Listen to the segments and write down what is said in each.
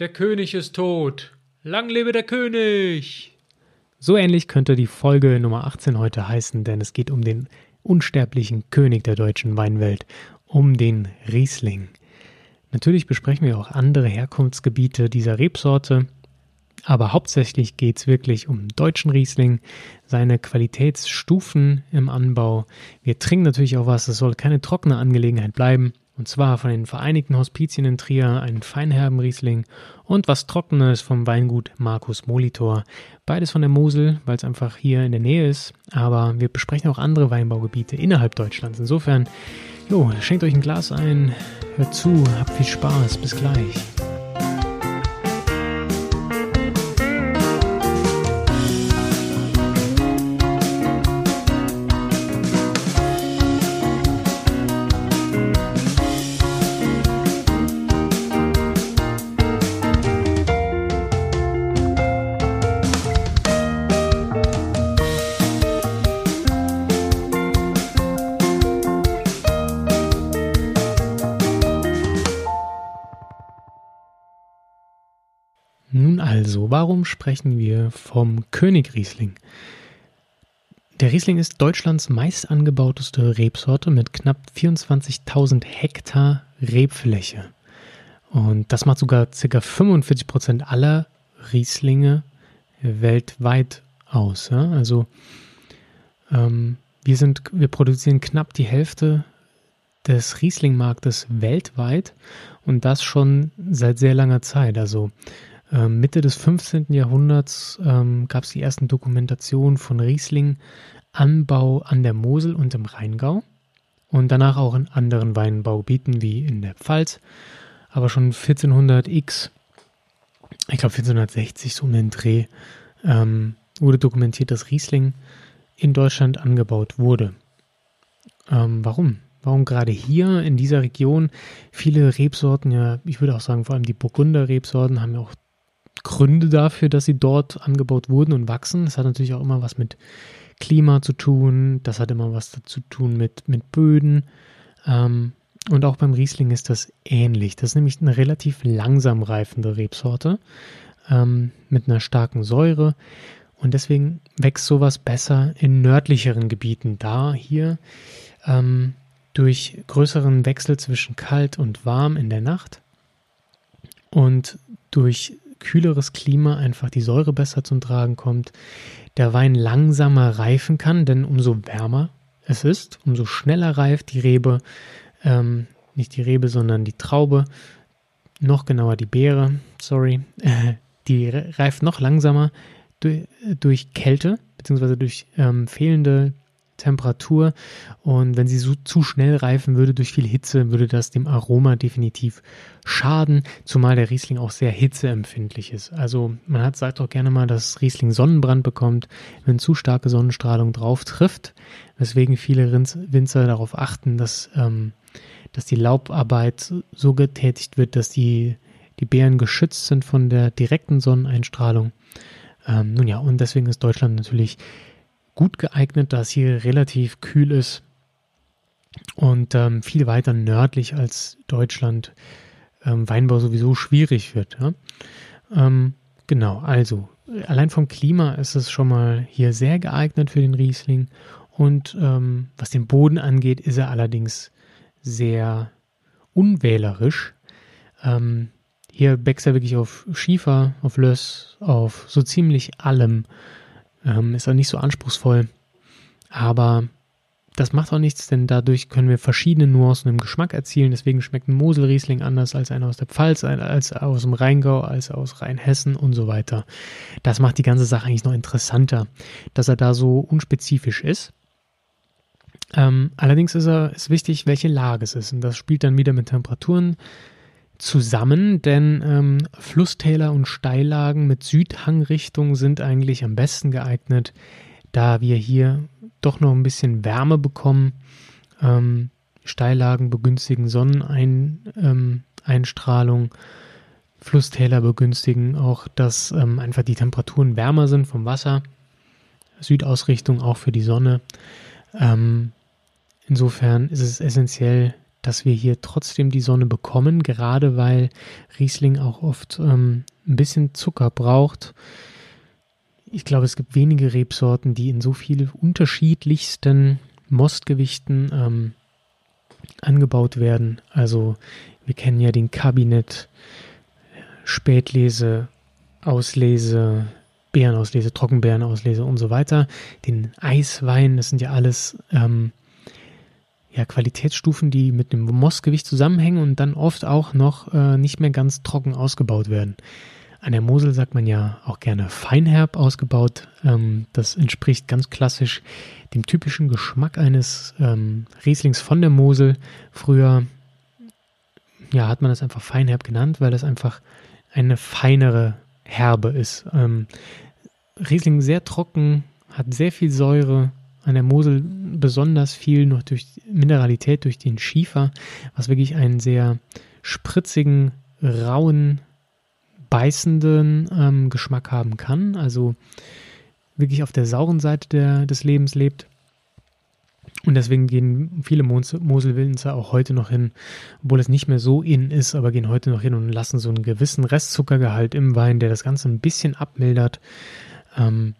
Der König ist tot. Lang lebe der König. So ähnlich könnte die Folge Nummer 18 heute heißen, denn es geht um den unsterblichen König der deutschen Weinwelt, um den Riesling. Natürlich besprechen wir auch andere Herkunftsgebiete dieser Rebsorte, aber hauptsächlich geht es wirklich um deutschen Riesling, seine Qualitätsstufen im Anbau. Wir trinken natürlich auch was, es soll keine trockene Angelegenheit bleiben. Und zwar von den Vereinigten Hospizien in Trier einen feinherben Riesling und was Trockenes vom Weingut Markus Molitor. Beides von der Mosel, weil es einfach hier in der Nähe ist. Aber wir besprechen auch andere Weinbaugebiete innerhalb Deutschlands. Insofern, jo, schenkt euch ein Glas ein, hört zu, habt viel Spaß, bis gleich. Nun also, warum sprechen wir vom König Riesling? Der Riesling ist Deutschlands meist angebauteste Rebsorte mit knapp 24.000 Hektar Rebfläche. Und das macht sogar ca. 45 Prozent aller Rieslinge weltweit aus. Ja? Also ähm, wir, sind, wir produzieren knapp die Hälfte des Riesling-Marktes weltweit und das schon seit sehr langer Zeit. Also Mitte des 15. Jahrhunderts ähm, gab es die ersten Dokumentationen von Riesling-Anbau an der Mosel und im Rheingau und danach auch in anderen Weinbaugebieten wie in der Pfalz. Aber schon 1400x, ich glaube 1460 so um den Dreh, ähm, wurde dokumentiert, dass Riesling in Deutschland angebaut wurde. Ähm, warum? Warum gerade hier in dieser Region viele Rebsorten, ja, ich würde auch sagen, vor allem die Burgunder-Rebsorten haben ja auch Gründe dafür, dass sie dort angebaut wurden und wachsen. Das hat natürlich auch immer was mit Klima zu tun, das hat immer was zu tun mit, mit Böden. Ähm, und auch beim Riesling ist das ähnlich. Das ist nämlich eine relativ langsam reifende Rebsorte ähm, mit einer starken Säure. Und deswegen wächst sowas besser in nördlicheren Gebieten, da hier ähm, durch größeren Wechsel zwischen kalt und warm in der Nacht und durch kühleres Klima einfach die Säure besser zum Tragen kommt, der Wein langsamer reifen kann, denn umso wärmer es ist, umso schneller reift die Rebe, ähm, nicht die Rebe, sondern die Traube, noch genauer die Beere, sorry, die reift noch langsamer durch, durch Kälte, beziehungsweise durch ähm, fehlende Temperatur und wenn sie so zu schnell reifen würde durch viel Hitze, würde das dem Aroma definitiv schaden, zumal der Riesling auch sehr hitzeempfindlich ist. Also man hat sagt auch gerne mal, dass Riesling Sonnenbrand bekommt, wenn zu starke Sonnenstrahlung drauf trifft, weswegen viele Winzer darauf achten, dass, ähm, dass die Laubarbeit so getätigt wird, dass die, die Beeren geschützt sind von der direkten Sonneneinstrahlung. Ähm, nun ja, und deswegen ist Deutschland natürlich gut geeignet, da es hier relativ kühl ist und ähm, viel weiter nördlich als Deutschland ähm, Weinbau sowieso schwierig wird. Ja? Ähm, genau, also allein vom Klima ist es schon mal hier sehr geeignet für den Riesling und ähm, was den Boden angeht, ist er allerdings sehr unwählerisch. Ähm, hier wächst er wirklich auf Schiefer, auf Löss, auf so ziemlich allem. Ähm, ist auch nicht so anspruchsvoll. Aber das macht auch nichts, denn dadurch können wir verschiedene Nuancen im Geschmack erzielen. Deswegen schmeckt ein Moselriesling anders als einer aus der Pfalz, als aus dem Rheingau, als aus Rheinhessen und so weiter. Das macht die ganze Sache eigentlich noch interessanter, dass er da so unspezifisch ist. Ähm, allerdings ist er ist wichtig, welche Lage es ist. Und das spielt dann wieder mit Temperaturen zusammen, denn ähm, Flusstäler und Steillagen mit Südhangrichtung sind eigentlich am besten geeignet, da wir hier doch noch ein bisschen Wärme bekommen. Ähm, Steillagen begünstigen Sonneneinstrahlung. Ähm, Flusstäler begünstigen auch, dass ähm, einfach die Temperaturen wärmer sind vom Wasser. Südausrichtung auch für die Sonne. Ähm, insofern ist es essentiell, dass wir hier trotzdem die Sonne bekommen, gerade weil Riesling auch oft ähm, ein bisschen Zucker braucht. Ich glaube, es gibt wenige Rebsorten, die in so viel unterschiedlichsten Mostgewichten ähm, angebaut werden. Also wir kennen ja den Kabinett, Spätlese, Auslese, Beerenauslese, Trockenbeerenauslese und so weiter. Den Eiswein, das sind ja alles ähm, ja, Qualitätsstufen, die mit dem Mostgewicht zusammenhängen und dann oft auch noch äh, nicht mehr ganz trocken ausgebaut werden. An der Mosel sagt man ja auch gerne feinherb ausgebaut. Ähm, das entspricht ganz klassisch dem typischen Geschmack eines ähm, Rieslings von der Mosel. Früher ja, hat man das einfach feinherb genannt, weil das einfach eine feinere Herbe ist. Ähm, Riesling sehr trocken, hat sehr viel Säure, an der Mosel besonders viel noch durch Mineralität, durch den Schiefer, was wirklich einen sehr spritzigen, rauen, beißenden ähm, Geschmack haben kann. Also wirklich auf der sauren Seite der, des Lebens lebt. Und deswegen gehen viele Moselwildenzer auch heute noch hin, obwohl es nicht mehr so in ist, aber gehen heute noch hin und lassen so einen gewissen Restzuckergehalt im Wein, der das Ganze ein bisschen abmildert. Ähm,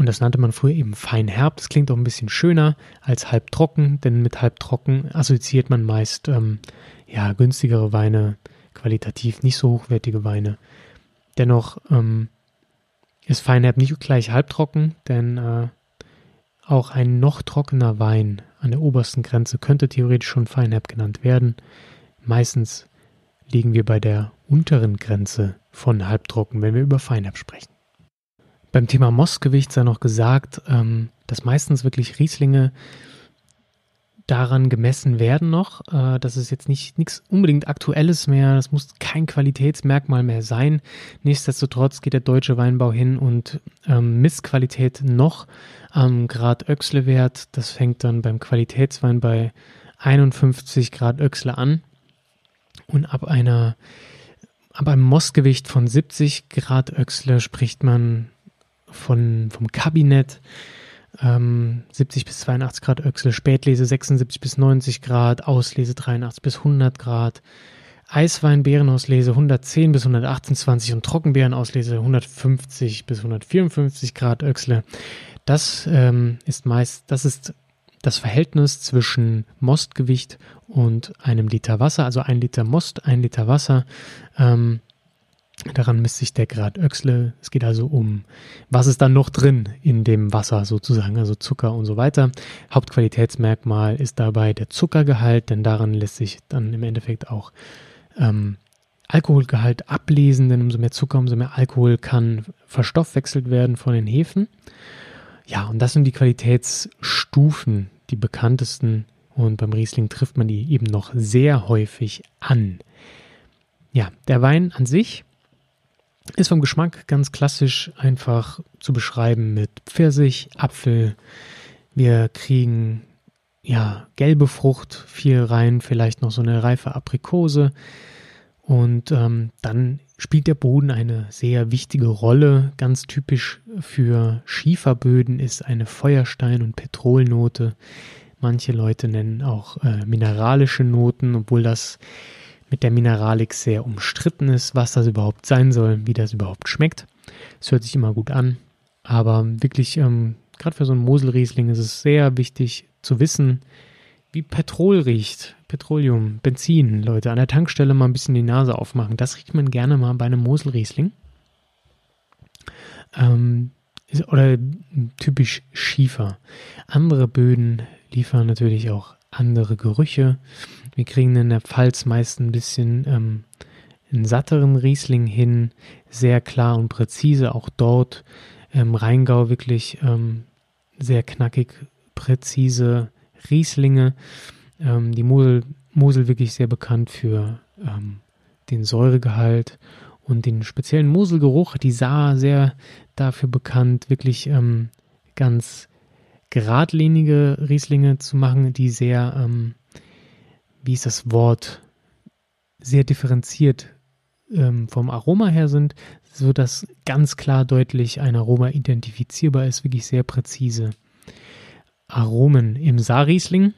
und das nannte man früher eben feinherb. Das klingt auch ein bisschen schöner als halbtrocken, denn mit halbtrocken assoziiert man meist ähm, ja, günstigere Weine, qualitativ nicht so hochwertige Weine. Dennoch ähm, ist feinherb nicht gleich halbtrocken, denn äh, auch ein noch trockener Wein an der obersten Grenze könnte theoretisch schon Feinherb genannt werden. Meistens liegen wir bei der unteren Grenze von halbtrocken, wenn wir über Feinherb sprechen. Beim Thema Mostgewicht sei noch gesagt, ähm, dass meistens wirklich Rieslinge daran gemessen werden noch. Äh, das ist jetzt nicht nichts unbedingt Aktuelles mehr. Das muss kein Qualitätsmerkmal mehr sein. Nichtsdestotrotz geht der deutsche Weinbau hin und ähm, misst Qualität noch am Grad Öxle-Wert. Das fängt dann beim Qualitätswein bei 51 Grad Öxle an. Und ab einer ab einem Mostgewicht von 70 Grad Öxle spricht man von, vom Kabinett ähm, 70 bis 82 Grad Öchsel, Spätlese 76 bis 90 Grad, Auslese 83 bis 100 Grad, Eiswein Beerenauslese 110 bis 128 und Trockenbeerenauslese 150 bis 154 Grad Öchsle. Das ähm, ist meist, das ist das Verhältnis zwischen Mostgewicht und einem Liter Wasser, also ein Liter Most, ein Liter Wasser. Ähm, Daran misst sich der Grad Öxle. Es geht also um, was ist dann noch drin in dem Wasser sozusagen, also Zucker und so weiter. Hauptqualitätsmerkmal ist dabei der Zuckergehalt, denn daran lässt sich dann im Endeffekt auch ähm, Alkoholgehalt ablesen, denn umso mehr Zucker, umso mehr Alkohol kann verstoffwechselt werden von den Hefen. Ja, und das sind die Qualitätsstufen, die bekanntesten. Und beim Riesling trifft man die eben noch sehr häufig an. Ja, der Wein an sich ist vom Geschmack ganz klassisch einfach zu beschreiben mit Pfirsich, Apfel. Wir kriegen ja gelbe Frucht viel rein, vielleicht noch so eine reife Aprikose. Und ähm, dann spielt der Boden eine sehr wichtige Rolle. Ganz typisch für Schieferböden ist eine Feuerstein- und Petrolnote. Manche Leute nennen auch äh, mineralische Noten, obwohl das mit der Mineralik sehr umstritten ist, was das überhaupt sein soll, wie das überhaupt schmeckt. Es hört sich immer gut an, aber wirklich, ähm, gerade für so einen Moselriesling ist es sehr wichtig zu wissen, wie Petrol riecht. Petroleum, Benzin, Leute, an der Tankstelle mal ein bisschen die Nase aufmachen. Das riecht man gerne mal bei einem Moselriesling. Ähm, oder typisch Schiefer. Andere Böden liefern natürlich auch andere Gerüche. Wir kriegen in der Pfalz meist ein bisschen ähm, einen satteren Riesling hin, sehr klar und präzise. Auch dort im Rheingau wirklich ähm, sehr knackig, präzise Rieslinge. Ähm, die Mosel, Mosel wirklich sehr bekannt für ähm, den Säuregehalt und den speziellen Moselgeruch. Die Saar sehr dafür bekannt, wirklich ähm, ganz geradlinige Rieslinge zu machen, die sehr ähm, wie ist das Wort, sehr differenziert ähm, vom Aroma her sind, so dass ganz klar deutlich ein Aroma identifizierbar ist, wirklich sehr präzise. Aromen im Saarriesling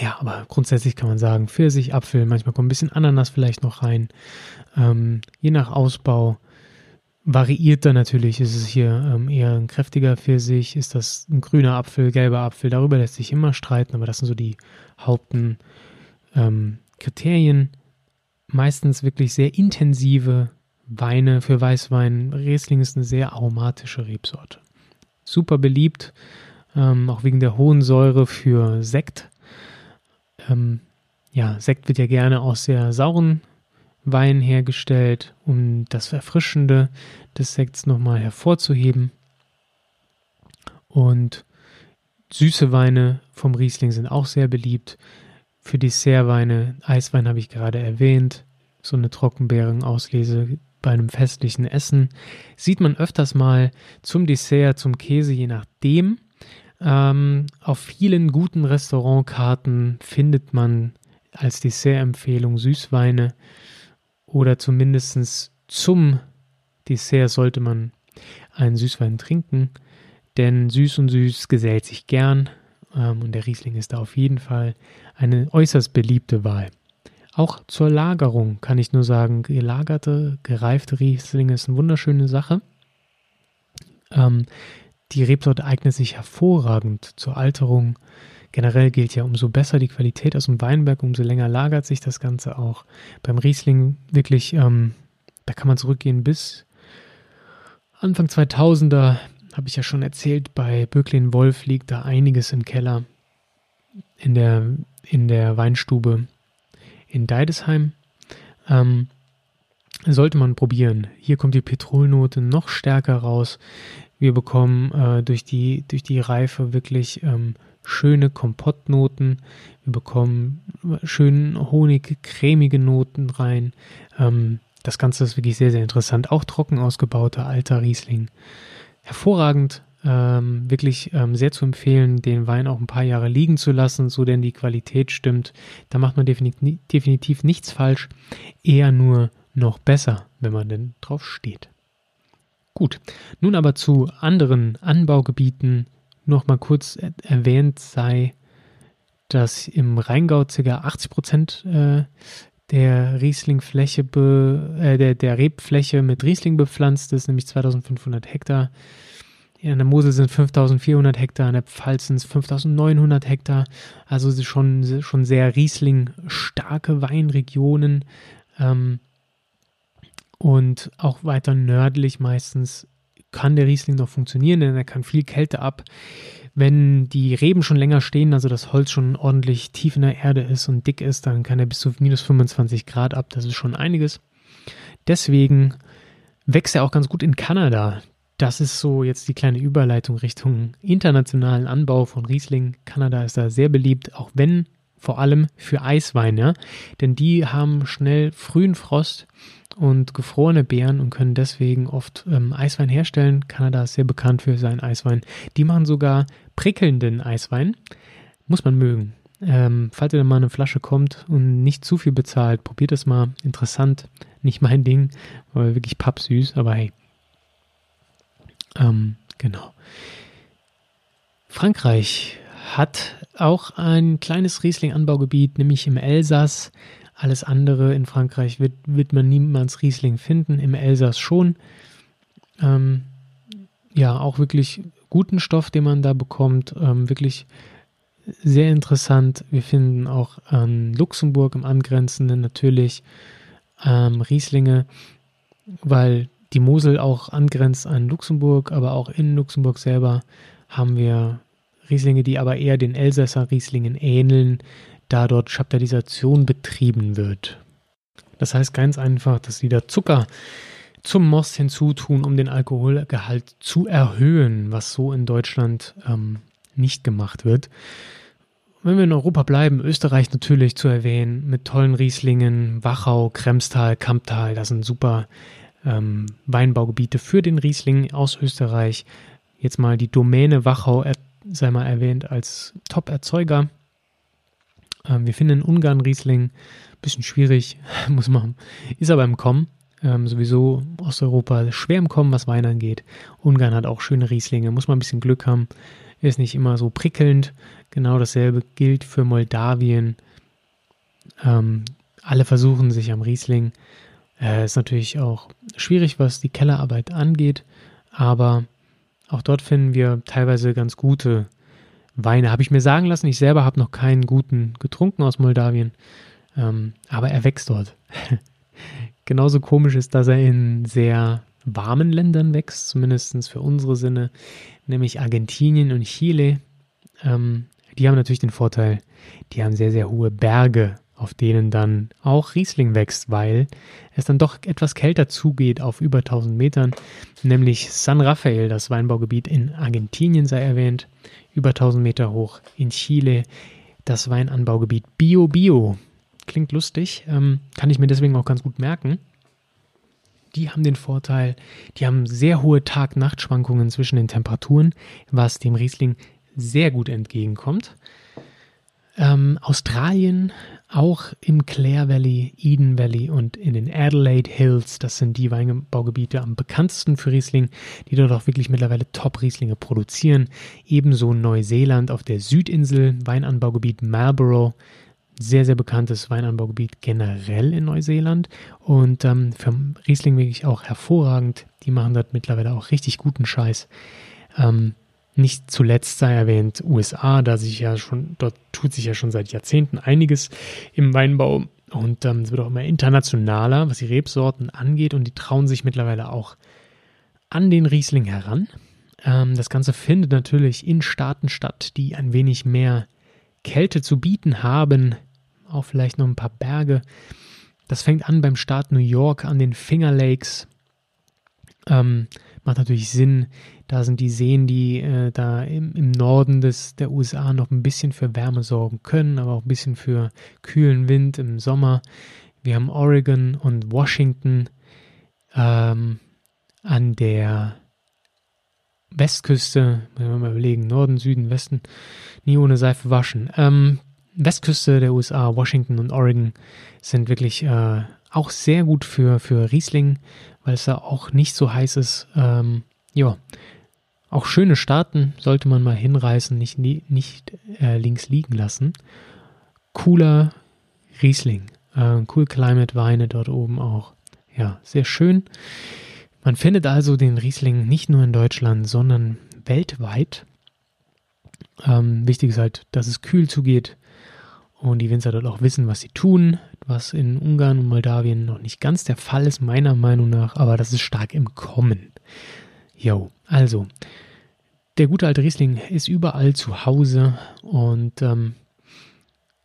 ja, aber grundsätzlich kann man sagen, Pfirsich, Apfel, manchmal kommt ein bisschen Ananas vielleicht noch rein. Ähm, je nach Ausbau variiert dann natürlich. Ist es hier ähm, eher ein kräftiger Pfirsich? Ist das ein grüner Apfel, gelber Apfel? Darüber lässt sich immer streiten, aber das sind so die Haupten ähm, Kriterien. Meistens wirklich sehr intensive Weine für Weißwein. Riesling ist eine sehr aromatische Rebsorte. Super beliebt, ähm, auch wegen der hohen Säure für Sekt. Ähm, ja, Sekt wird ja gerne aus sehr sauren Wein hergestellt, um das Erfrischende des Sekts nochmal hervorzuheben. Und süße Weine vom Riesling sind auch sehr beliebt. Für Dessertweine, Eiswein habe ich gerade erwähnt, so eine Trockenbeerenauslese bei einem festlichen Essen. Sieht man öfters mal zum Dessert, zum Käse, je nachdem. Ähm, auf vielen guten Restaurantkarten findet man als Dessertempfehlung Süßweine oder zumindest zum Dessert sollte man einen Süßwein trinken, denn süß und süß gesellt sich gern ähm, und der Riesling ist da auf jeden Fall eine äußerst beliebte Wahl. Auch zur Lagerung kann ich nur sagen, gelagerte, gereifte Riesling ist eine wunderschöne Sache. Ähm, die Rebsorte eignet sich hervorragend zur Alterung Generell gilt ja, umso besser die Qualität aus dem Weinberg, umso länger lagert sich das Ganze auch. Beim Riesling wirklich, ähm, da kann man zurückgehen bis Anfang 2000er, habe ich ja schon erzählt, bei Böcklin Wolf liegt da einiges im Keller in der, in der Weinstube in Deidesheim. Ähm, sollte man probieren. Hier kommt die Petrolnote noch stärker raus. Wir bekommen äh, durch, die, durch die Reife wirklich ähm, schöne Kompottnoten. Wir bekommen schön honig-cremige Noten rein. Ähm, das Ganze ist wirklich sehr, sehr interessant. Auch trocken ausgebauter alter Riesling. Hervorragend, ähm, wirklich ähm, sehr zu empfehlen, den Wein auch ein paar Jahre liegen zu lassen, so denn die Qualität stimmt. Da macht man definitiv, definitiv nichts falsch, eher nur noch besser, wenn man denn drauf steht. Gut, nun aber zu anderen Anbaugebieten noch mal kurz erwähnt sei, dass im Rheingau ca. 80 Prozent äh, der Rieslingfläche, be, äh, der, der Rebfläche mit Riesling bepflanzt ist, nämlich 2500 Hektar. In der Mosel sind 5400 Hektar, in der Pfalz sind es 5900 Hektar. Also schon, schon sehr Riesling-starke Weinregionen. Ähm, und auch weiter nördlich meistens kann der Riesling noch funktionieren, denn er kann viel Kälte ab. Wenn die Reben schon länger stehen, also das Holz schon ordentlich tief in der Erde ist und dick ist, dann kann er bis zu minus 25 Grad ab. Das ist schon einiges. Deswegen wächst er auch ganz gut in Kanada. Das ist so jetzt die kleine Überleitung Richtung internationalen Anbau von Riesling. Kanada ist da sehr beliebt, auch wenn vor allem für Eiswein, ja? denn die haben schnell frühen Frost und gefrorene Beeren und können deswegen oft ähm, Eiswein herstellen. Kanada ist sehr bekannt für seinen Eiswein. Die machen sogar prickelnden Eiswein. Muss man mögen. Ähm, falls ihr dann mal eine Flasche kommt und nicht zu viel bezahlt, probiert es mal. Interessant. Nicht mein Ding, aber wirklich pappsüß, aber hey. Ähm, genau. Frankreich hat auch ein kleines Riesling-Anbaugebiet, nämlich im Elsass. Alles andere in Frankreich wird, wird man niemals Riesling finden, im Elsass schon. Ähm, ja, auch wirklich guten Stoff, den man da bekommt. Ähm, wirklich sehr interessant. Wir finden auch an Luxemburg im Angrenzenden natürlich ähm, Rieslinge, weil die Mosel auch angrenzt an Luxemburg, aber auch in Luxemburg selber haben wir Rieslinge, die aber eher den Elsässer Rieslingen ähneln, da dort Chaptalisation betrieben wird. Das heißt ganz einfach, dass sie da Zucker zum Most hinzutun, um den Alkoholgehalt zu erhöhen, was so in Deutschland ähm, nicht gemacht wird. Wenn wir in Europa bleiben, Österreich natürlich zu erwähnen, mit tollen Rieslingen, Wachau, Kremstal, Kamptal, das sind super ähm, Weinbaugebiete für den Riesling aus Österreich. Jetzt mal die Domäne Wachau sei mal erwähnt als Top-Erzeuger. Ähm, wir finden in Ungarn Riesling ein bisschen schwierig, muss man, ist aber im Kommen. Ähm, sowieso Osteuropa schwer im Kommen, was Wein angeht. Ungarn hat auch schöne Rieslinge, muss man ein bisschen Glück haben. ist nicht immer so prickelnd. Genau dasselbe gilt für Moldawien. Ähm, alle versuchen sich am Riesling. Äh, ist natürlich auch schwierig, was die Kellerarbeit angeht, aber auch dort finden wir teilweise ganz gute Weine. Habe ich mir sagen lassen, ich selber habe noch keinen guten getrunken aus Moldawien, ähm, aber er wächst dort. Genauso komisch ist, dass er in sehr warmen Ländern wächst, zumindest für unsere Sinne, nämlich Argentinien und Chile. Ähm, die haben natürlich den Vorteil, die haben sehr, sehr hohe Berge auf denen dann auch Riesling wächst, weil es dann doch etwas kälter zugeht auf über 1000 Metern, nämlich San Rafael, das Weinbaugebiet in Argentinien sei erwähnt, über 1000 Meter hoch, in Chile das Weinanbaugebiet Bio Bio. Klingt lustig, ähm, kann ich mir deswegen auch ganz gut merken. Die haben den Vorteil, die haben sehr hohe Tag-Nacht-Schwankungen zwischen den Temperaturen, was dem Riesling sehr gut entgegenkommt. Ähm, Australien auch im Clare Valley, Eden Valley und in den Adelaide Hills, das sind die Weinbaugebiete am bekanntesten für Riesling, die dort auch wirklich mittlerweile Top-Rieslinge produzieren. Ebenso Neuseeland auf der Südinsel, Weinanbaugebiet Marlborough, sehr, sehr bekanntes Weinanbaugebiet generell in Neuseeland und ähm, für Riesling wirklich auch hervorragend. Die machen dort mittlerweile auch richtig guten Scheiß. Ähm, nicht zuletzt sei erwähnt USA, da sich ja schon, dort tut sich ja schon seit Jahrzehnten einiges im Weinbau und ähm, es wird auch immer internationaler, was die Rebsorten angeht und die trauen sich mittlerweile auch an den Riesling heran. Ähm, das Ganze findet natürlich in Staaten statt, die ein wenig mehr Kälte zu bieten haben, auch vielleicht noch ein paar Berge. Das fängt an beim Staat New York an den Finger Lakes. Ähm, macht natürlich Sinn. Da sind die Seen, die äh, da im, im, Norden des, der USA noch ein bisschen für Wärme sorgen können, aber auch ein bisschen für kühlen Wind im Sommer. Wir haben Oregon und Washington ähm, an der Westküste, wenn wir mal überlegen, Norden, Süden, Westen, nie ohne Seife waschen. Ähm, Westküste der USA, Washington und Oregon sind wirklich äh, auch sehr gut für, für Riesling, weil es da auch nicht so heiß ist. Ähm, ja, auch schöne Staaten sollte man mal hinreißen, nicht, nicht äh, links liegen lassen. Cooler Riesling, äh, Cool Climate Weine dort oben auch. Ja, sehr schön. Man findet also den Riesling nicht nur in Deutschland, sondern weltweit. Ähm, wichtig ist halt, dass es kühl zugeht und die Winzer dort auch wissen, was sie tun, was in Ungarn und Moldawien noch nicht ganz der Fall ist, meiner Meinung nach, aber das ist stark im Kommen. Jo, also, der gute alte Riesling ist überall zu Hause und ähm,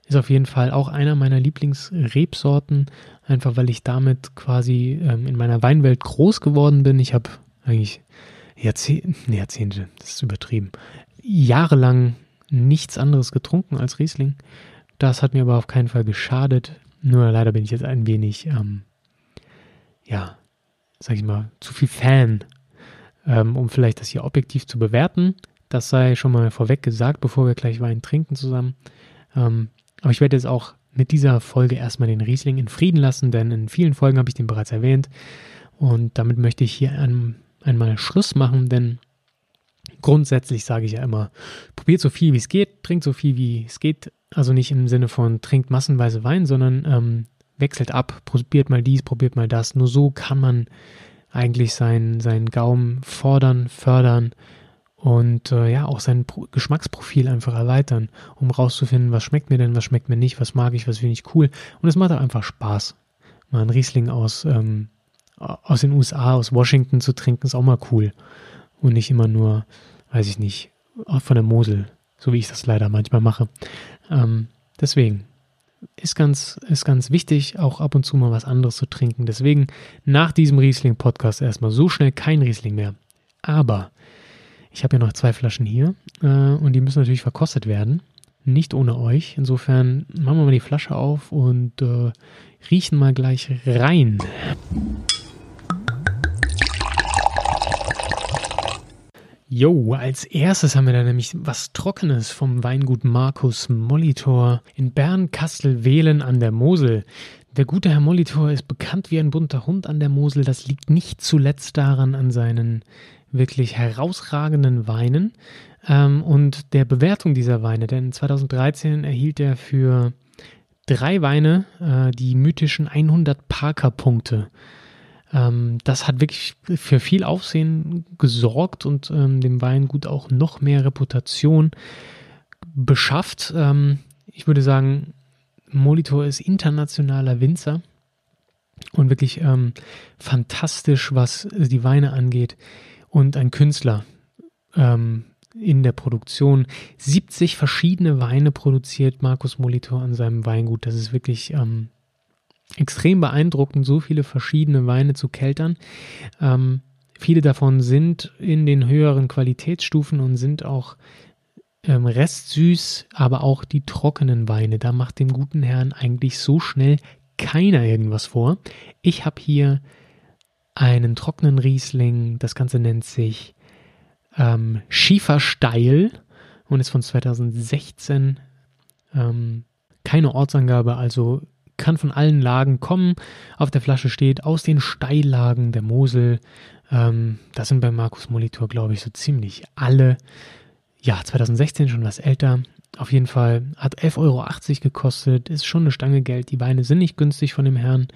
ist auf jeden Fall auch einer meiner Lieblingsrebsorten, einfach weil ich damit quasi ähm, in meiner Weinwelt groß geworden bin. Ich habe eigentlich Jahrzehnte, nee, Jahrzehnte, das ist übertrieben, jahrelang nichts anderes getrunken als Riesling. Das hat mir aber auf keinen Fall geschadet. Nur leider bin ich jetzt ein wenig, ähm, ja, sag ich mal, zu viel Fan, ähm, um vielleicht das hier objektiv zu bewerten. Das sei schon mal vorweg gesagt, bevor wir gleich Wein trinken zusammen. Ähm, aber ich werde jetzt auch mit dieser Folge erstmal den Riesling in Frieden lassen, denn in vielen Folgen habe ich den bereits erwähnt. Und damit möchte ich hier ein, einmal Schluss machen, denn grundsätzlich sage ich ja immer, probiert so viel wie es geht, trinkt so viel wie es geht. Also nicht im Sinne von trinkt massenweise Wein, sondern ähm, wechselt ab, probiert mal dies, probiert mal das. Nur so kann man eigentlich seinen, seinen Gaumen fordern, fördern und äh, ja auch sein Pro Geschmacksprofil einfach erweitern, um rauszufinden, was schmeckt mir denn, was schmeckt mir nicht, was mag ich, was finde ich cool. Und es macht auch einfach Spaß. Mal ein Riesling aus, ähm, aus den USA, aus Washington zu trinken, ist auch mal cool. Und nicht immer nur, weiß ich nicht, von der Mosel, so wie ich das leider manchmal mache. Ähm, deswegen ist ganz, ist ganz wichtig, auch ab und zu mal was anderes zu trinken. Deswegen nach diesem Riesling-Podcast erstmal so schnell kein Riesling mehr. Aber ich habe ja noch zwei Flaschen hier äh, und die müssen natürlich verkostet werden. Nicht ohne euch. Insofern machen wir mal die Flasche auf und äh, riechen mal gleich rein. Jo, als erstes haben wir da nämlich was Trockenes vom Weingut Markus Molitor in Bern-Kastel-Wehlen an der Mosel. Der gute Herr Molitor ist bekannt wie ein bunter Hund an der Mosel. Das liegt nicht zuletzt daran an seinen wirklich herausragenden Weinen ähm, und der Bewertung dieser Weine. Denn 2013 erhielt er für drei Weine äh, die mythischen 100 Parker-Punkte. Ähm, das hat wirklich für viel Aufsehen gesorgt und ähm, dem Weingut auch noch mehr Reputation beschafft. Ähm, ich würde sagen, Molitor ist internationaler Winzer und wirklich ähm, fantastisch, was die Weine angeht und ein Künstler ähm, in der Produktion. 70 verschiedene Weine produziert Markus Molitor an seinem Weingut. Das ist wirklich ähm, extrem beeindruckend, so viele verschiedene Weine zu keltern. Ähm, viele davon sind in den höheren Qualitätsstufen und sind auch ähm, restsüß, aber auch die trockenen Weine. Da macht dem guten Herrn eigentlich so schnell keiner irgendwas vor. Ich habe hier einen trockenen Riesling, das Ganze nennt sich ähm, Schiefersteil und ist von 2016. Ähm, keine Ortsangabe, also kann von allen Lagen kommen. Auf der Flasche steht aus den Steillagen der Mosel. Ähm, das sind bei Markus Molitor, glaube ich, so ziemlich alle. Ja, 2016 schon was älter. Auf jeden Fall hat 11,80 Euro gekostet, ist schon eine Stange Geld. Die Weine sind nicht günstig von dem Herrn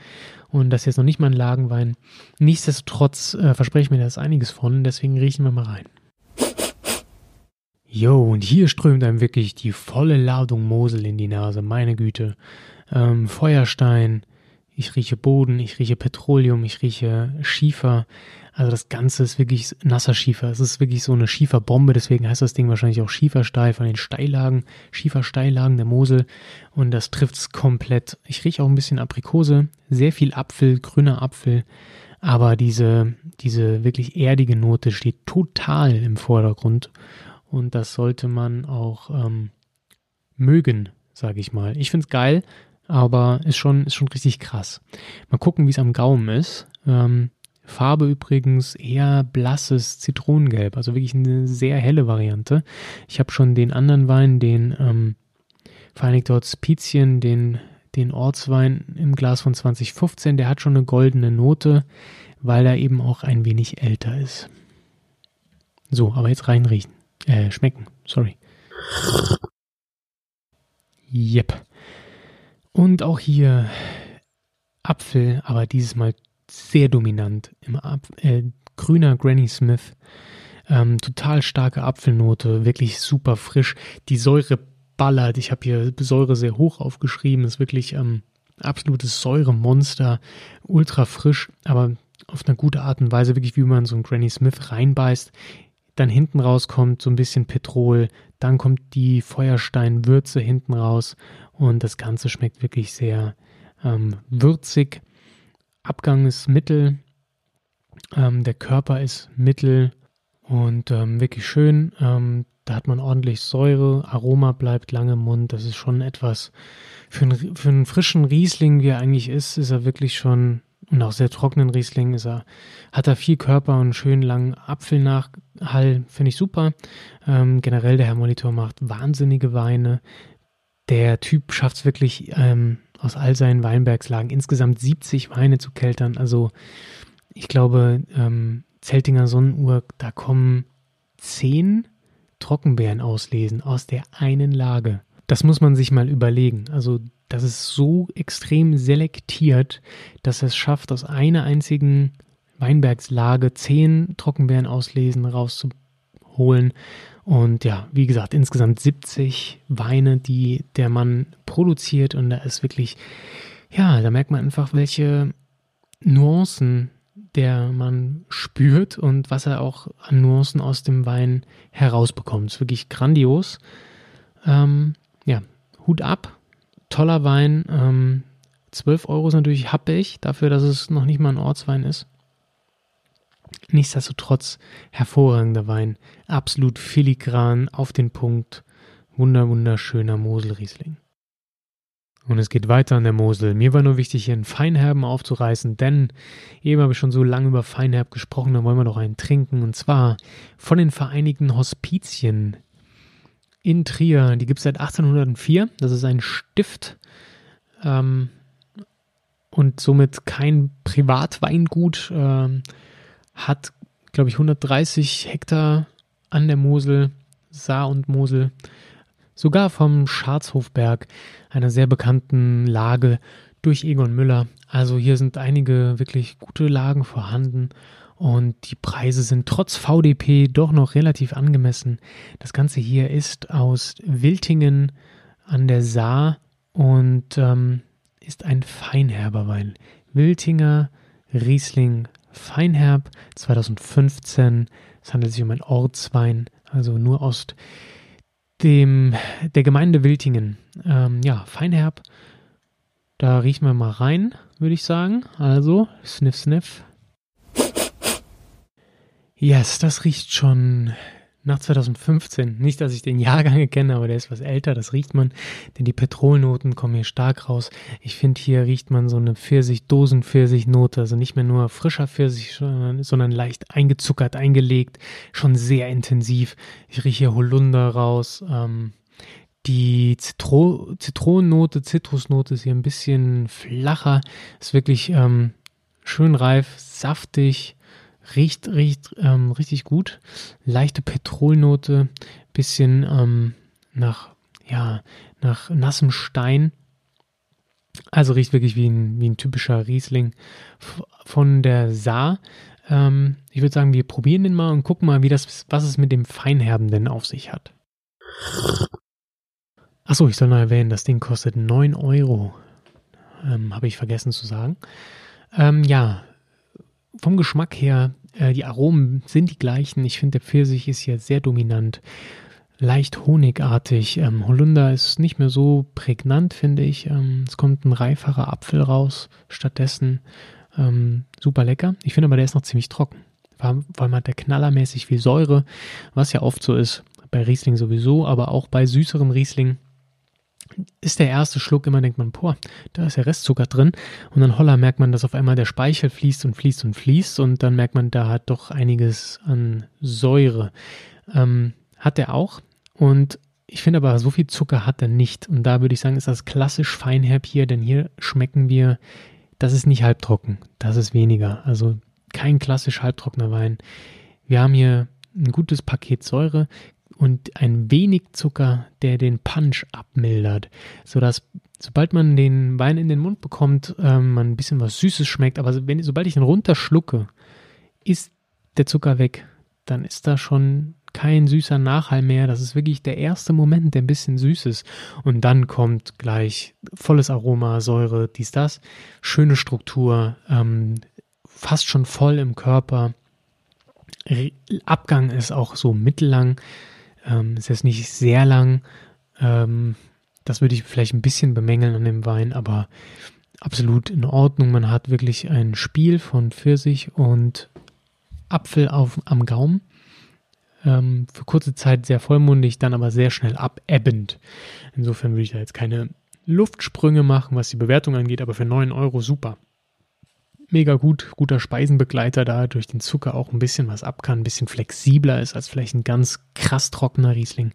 und das ist jetzt noch nicht mal ein Lagenwein. Nichtsdestotrotz äh, verspreche ich mir das einiges von, deswegen riechen wir mal rein. Jo, und hier strömt einem wirklich die volle Ladung Mosel in die Nase, meine Güte. Ähm, Feuerstein, ich rieche Boden, ich rieche Petroleum, ich rieche Schiefer. Also das Ganze ist wirklich nasser Schiefer. Es ist wirklich so eine Schieferbombe, deswegen heißt das Ding wahrscheinlich auch Schiefersteil von den Steillagen, Schiefersteillagen der Mosel. Und das trifft es komplett. Ich rieche auch ein bisschen Aprikose, sehr viel Apfel, grüner Apfel. Aber diese, diese wirklich erdige Note steht total im Vordergrund. Und das sollte man auch ähm, mögen, sage ich mal. Ich finde es geil, aber ist schon, ist schon richtig krass. Mal gucken, wie es am Gaumen ist. Ähm, Farbe übrigens eher blasses Zitronengelb, also wirklich eine sehr helle Variante. Ich habe schon den anderen Wein, den ähm, Vereinigte Hospizien, den, den Ortswein im Glas von 2015, der hat schon eine goldene Note, weil er eben auch ein wenig älter ist. So, aber jetzt reinriechen. Äh, schmecken, sorry. Yep. Und auch hier Apfel, aber dieses Mal sehr dominant. Im äh, grüner Granny Smith. Ähm, total starke Apfelnote, wirklich super frisch. Die Säure ballert. Ich habe hier Säure sehr hoch aufgeschrieben. Ist wirklich ähm, absolutes Säuremonster. Ultra frisch, aber auf eine gute Art und Weise, wirklich wie man so ein Granny Smith reinbeißt. Dann hinten raus kommt so ein bisschen Petrol. Dann kommt die Feuersteinwürze hinten raus. Und das Ganze schmeckt wirklich sehr ähm, würzig Abgang ist mittel, ähm, der Körper ist mittel und ähm, wirklich schön. Ähm, da hat man ordentlich Säure, Aroma bleibt lange im Mund. Das ist schon etwas für, einen, für einen frischen Riesling, wie er eigentlich ist, ist er wirklich schon und auch sehr trockenen Riesling ist er, hat er viel Körper und einen schönen langen Apfelnachhall, finde ich super. Ähm, generell der Herr Molitor macht wahnsinnige Weine. Der Typ schafft es wirklich, ähm, aus all seinen Weinbergslagen insgesamt 70 Weine zu keltern. Also ich glaube, ähm, Zeltinger Sonnenuhr, da kommen 10 Trockenbeeren auslesen aus der einen Lage. Das muss man sich mal überlegen. Also das ist so extrem selektiert, dass es schafft, aus einer einzigen Weinbergslage 10 Trockenbeeren auslesen rauszuholen. Und ja, wie gesagt, insgesamt 70 Weine, die der Mann produziert. Und da ist wirklich, ja, da merkt man einfach, welche Nuancen der man spürt und was er auch an Nuancen aus dem Wein herausbekommt. Das ist wirklich grandios. Ähm, ja, Hut ab. Toller Wein. Ähm, 12 Euro ist natürlich happig, dafür, dass es noch nicht mal ein Ortswein ist. Nichtsdestotrotz hervorragender Wein, absolut filigran, auf den Punkt, wunder wunderschöner Moselriesling. Und es geht weiter an der Mosel. Mir war nur wichtig, hier einen Feinherben aufzureißen, denn eben habe ich schon so lange über Feinherb gesprochen, dann wollen wir noch einen trinken. Und zwar von den Vereinigten Hospizien in Trier. Die gibt es seit 1804. Das ist ein Stift ähm, und somit kein Privatweingut. Ähm, hat glaube ich, 130 Hektar an der Mosel, Saar und Mosel. Sogar vom Scharzhofberg, einer sehr bekannten Lage durch Egon Müller. Also hier sind einige wirklich gute Lagen vorhanden und die Preise sind trotz VDP doch noch relativ angemessen. Das Ganze hier ist aus Wiltingen an der Saar und ähm, ist ein Feinherber Wein. Wiltinger Riesling Feinherb 2015. Es handelt sich um ein Ortswein, also nur aus dem, der Gemeinde Wiltingen. Ähm, ja, Feinherb. Da riechen wir mal rein, würde ich sagen. Also, sniff, sniff. Yes, das riecht schon nach 2015. Nicht, dass ich den Jahrgang kenne, aber der ist was älter, das riecht man, denn die Petrolnoten kommen hier stark raus. Ich finde, hier riecht man so eine Pfirsich, Dosen-Pfirsich-Note, also nicht mehr nur frischer Pfirsich, sondern leicht eingezuckert, eingelegt, schon sehr intensiv. Ich rieche hier Holunder raus, ähm, die Zitro Zitronennote, Zitrusnote ist hier ein bisschen flacher, ist wirklich ähm, schön reif, saftig, Riecht, riecht ähm, richtig gut. Leichte Petrolnote, bisschen ähm, nach, ja, nach nassem Stein. Also riecht wirklich wie ein, wie ein typischer Riesling von der Saar. Ähm, ich würde sagen, wir probieren den mal und gucken mal, wie das, was es mit dem Feinherben denn auf sich hat. Achso, ich soll noch erwähnen, das Ding kostet 9 Euro. Ähm, Habe ich vergessen zu sagen. Ähm, ja, vom Geschmack her, äh, die Aromen sind die gleichen. Ich finde, der Pfirsich ist hier sehr dominant. Leicht honigartig. Ähm, Holunder ist nicht mehr so prägnant, finde ich. Ähm, es kommt ein reiferer Apfel raus. Stattdessen ähm, super lecker. Ich finde aber, der ist noch ziemlich trocken. Vor allem hat der knallermäßig viel Säure, was ja oft so ist. Bei Riesling sowieso, aber auch bei süßerem Riesling ist der erste Schluck immer, denkt man, boah, da ist ja Restzucker drin. Und dann holla merkt man, dass auf einmal der Speichel fließt und fließt und fließt. Und dann merkt man, da hat doch einiges an Säure. Ähm, hat er auch. Und ich finde aber, so viel Zucker hat er nicht. Und da würde ich sagen, ist das klassisch Feinherb hier, denn hier schmecken wir, das ist nicht halbtrocken, das ist weniger. Also kein klassisch halbtrockener Wein. Wir haben hier ein gutes Paket Säure, und ein wenig Zucker, der den Punch abmildert, sodass sobald man den Wein in den Mund bekommt, ähm, man ein bisschen was Süßes schmeckt, aber wenn, sobald ich ihn runterschlucke, ist der Zucker weg. Dann ist da schon kein süßer Nachhall mehr. Das ist wirklich der erste Moment, der ein bisschen süß ist. Und dann kommt gleich volles Aroma, Säure, dies, das. Schöne Struktur, ähm, fast schon voll im Körper. Abgang ist auch so mittellang. Ähm, ist jetzt nicht sehr lang. Ähm, das würde ich vielleicht ein bisschen bemängeln an dem Wein, aber absolut in Ordnung. Man hat wirklich ein Spiel von Pfirsich und Apfel auf, am Gaumen. Ähm, für kurze Zeit sehr vollmundig, dann aber sehr schnell abebbend. Insofern würde ich da jetzt keine Luftsprünge machen, was die Bewertung angeht, aber für 9 Euro super mega gut, guter Speisenbegleiter da durch den Zucker auch ein bisschen was ab kann, ein bisschen flexibler ist als vielleicht ein ganz krass trockener Riesling.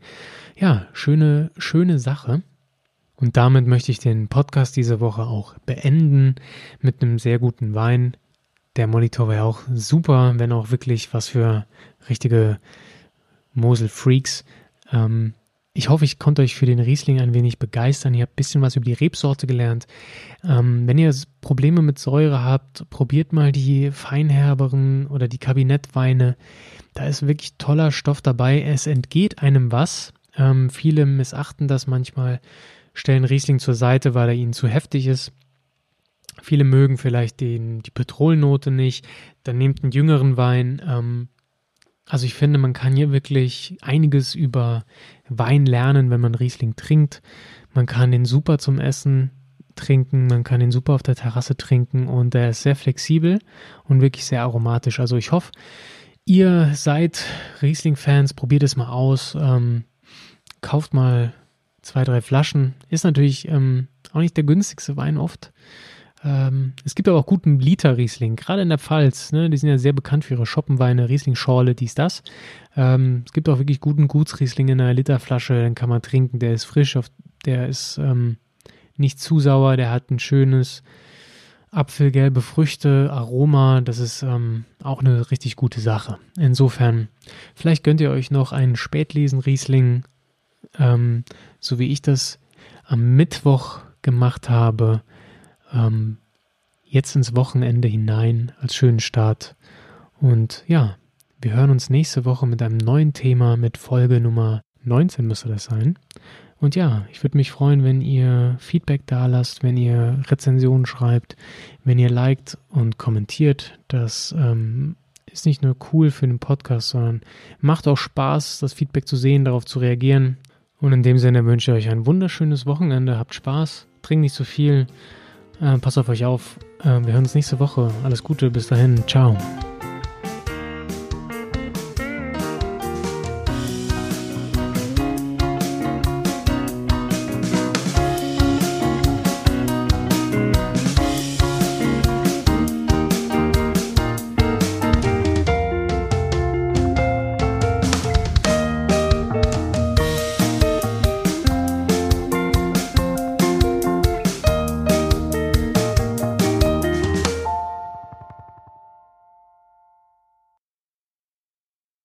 Ja, schöne, schöne Sache. Und damit möchte ich den Podcast diese Woche auch beenden mit einem sehr guten Wein. Der Monitor wäre auch super, wenn auch wirklich was für richtige Mosel-Freaks. Ähm, ich hoffe, ich konnte euch für den Riesling ein wenig begeistern. Ihr habt ein bisschen was über die Rebsorte gelernt. Ähm, wenn ihr Probleme mit Säure habt, probiert mal die feinherberen oder die Kabinettweine. Da ist wirklich toller Stoff dabei. Es entgeht einem was. Ähm, viele missachten das manchmal, stellen Riesling zur Seite, weil er ihnen zu heftig ist. Viele mögen vielleicht den, die Petrolnote nicht. Dann nehmt einen jüngeren Wein. Ähm, also ich finde, man kann hier wirklich einiges über Wein lernen, wenn man Riesling trinkt. Man kann den super zum Essen trinken, man kann ihn super auf der Terrasse trinken und er ist sehr flexibel und wirklich sehr aromatisch. Also ich hoffe, ihr seid Riesling-Fans, probiert es mal aus, ähm, kauft mal zwei, drei Flaschen. Ist natürlich ähm, auch nicht der günstigste Wein oft. Ähm, es gibt aber auch guten Liter-Riesling, gerade in der Pfalz. Ne? Die sind ja sehr bekannt für ihre Schoppenweine, Riesling-Schorle, dies, das. Ähm, es gibt auch wirklich guten Gutsriesling in einer Literflasche, den kann man trinken. Der ist frisch, auf, der ist ähm, nicht zu sauer, der hat ein schönes Apfelgelbe Früchte, Aroma, das ist ähm, auch eine richtig gute Sache. Insofern, vielleicht gönnt ihr euch noch einen Spätlesen-Riesling, ähm, so wie ich das am Mittwoch gemacht habe, ähm, jetzt ins Wochenende hinein als schönen Start. Und ja, wir hören uns nächste Woche mit einem neuen Thema, mit Folge Nummer 19 müsste das sein. Und ja, ich würde mich freuen, wenn ihr Feedback da lasst, wenn ihr Rezensionen schreibt, wenn ihr liked und kommentiert. Das ähm, ist nicht nur cool für den Podcast, sondern macht auch Spaß, das Feedback zu sehen, darauf zu reagieren. Und in dem Sinne wünsche ich euch ein wunderschönes Wochenende. Habt Spaß, trinkt nicht zu so viel, äh, passt auf euch auf. Äh, wir hören uns nächste Woche. Alles Gute, bis dahin. Ciao.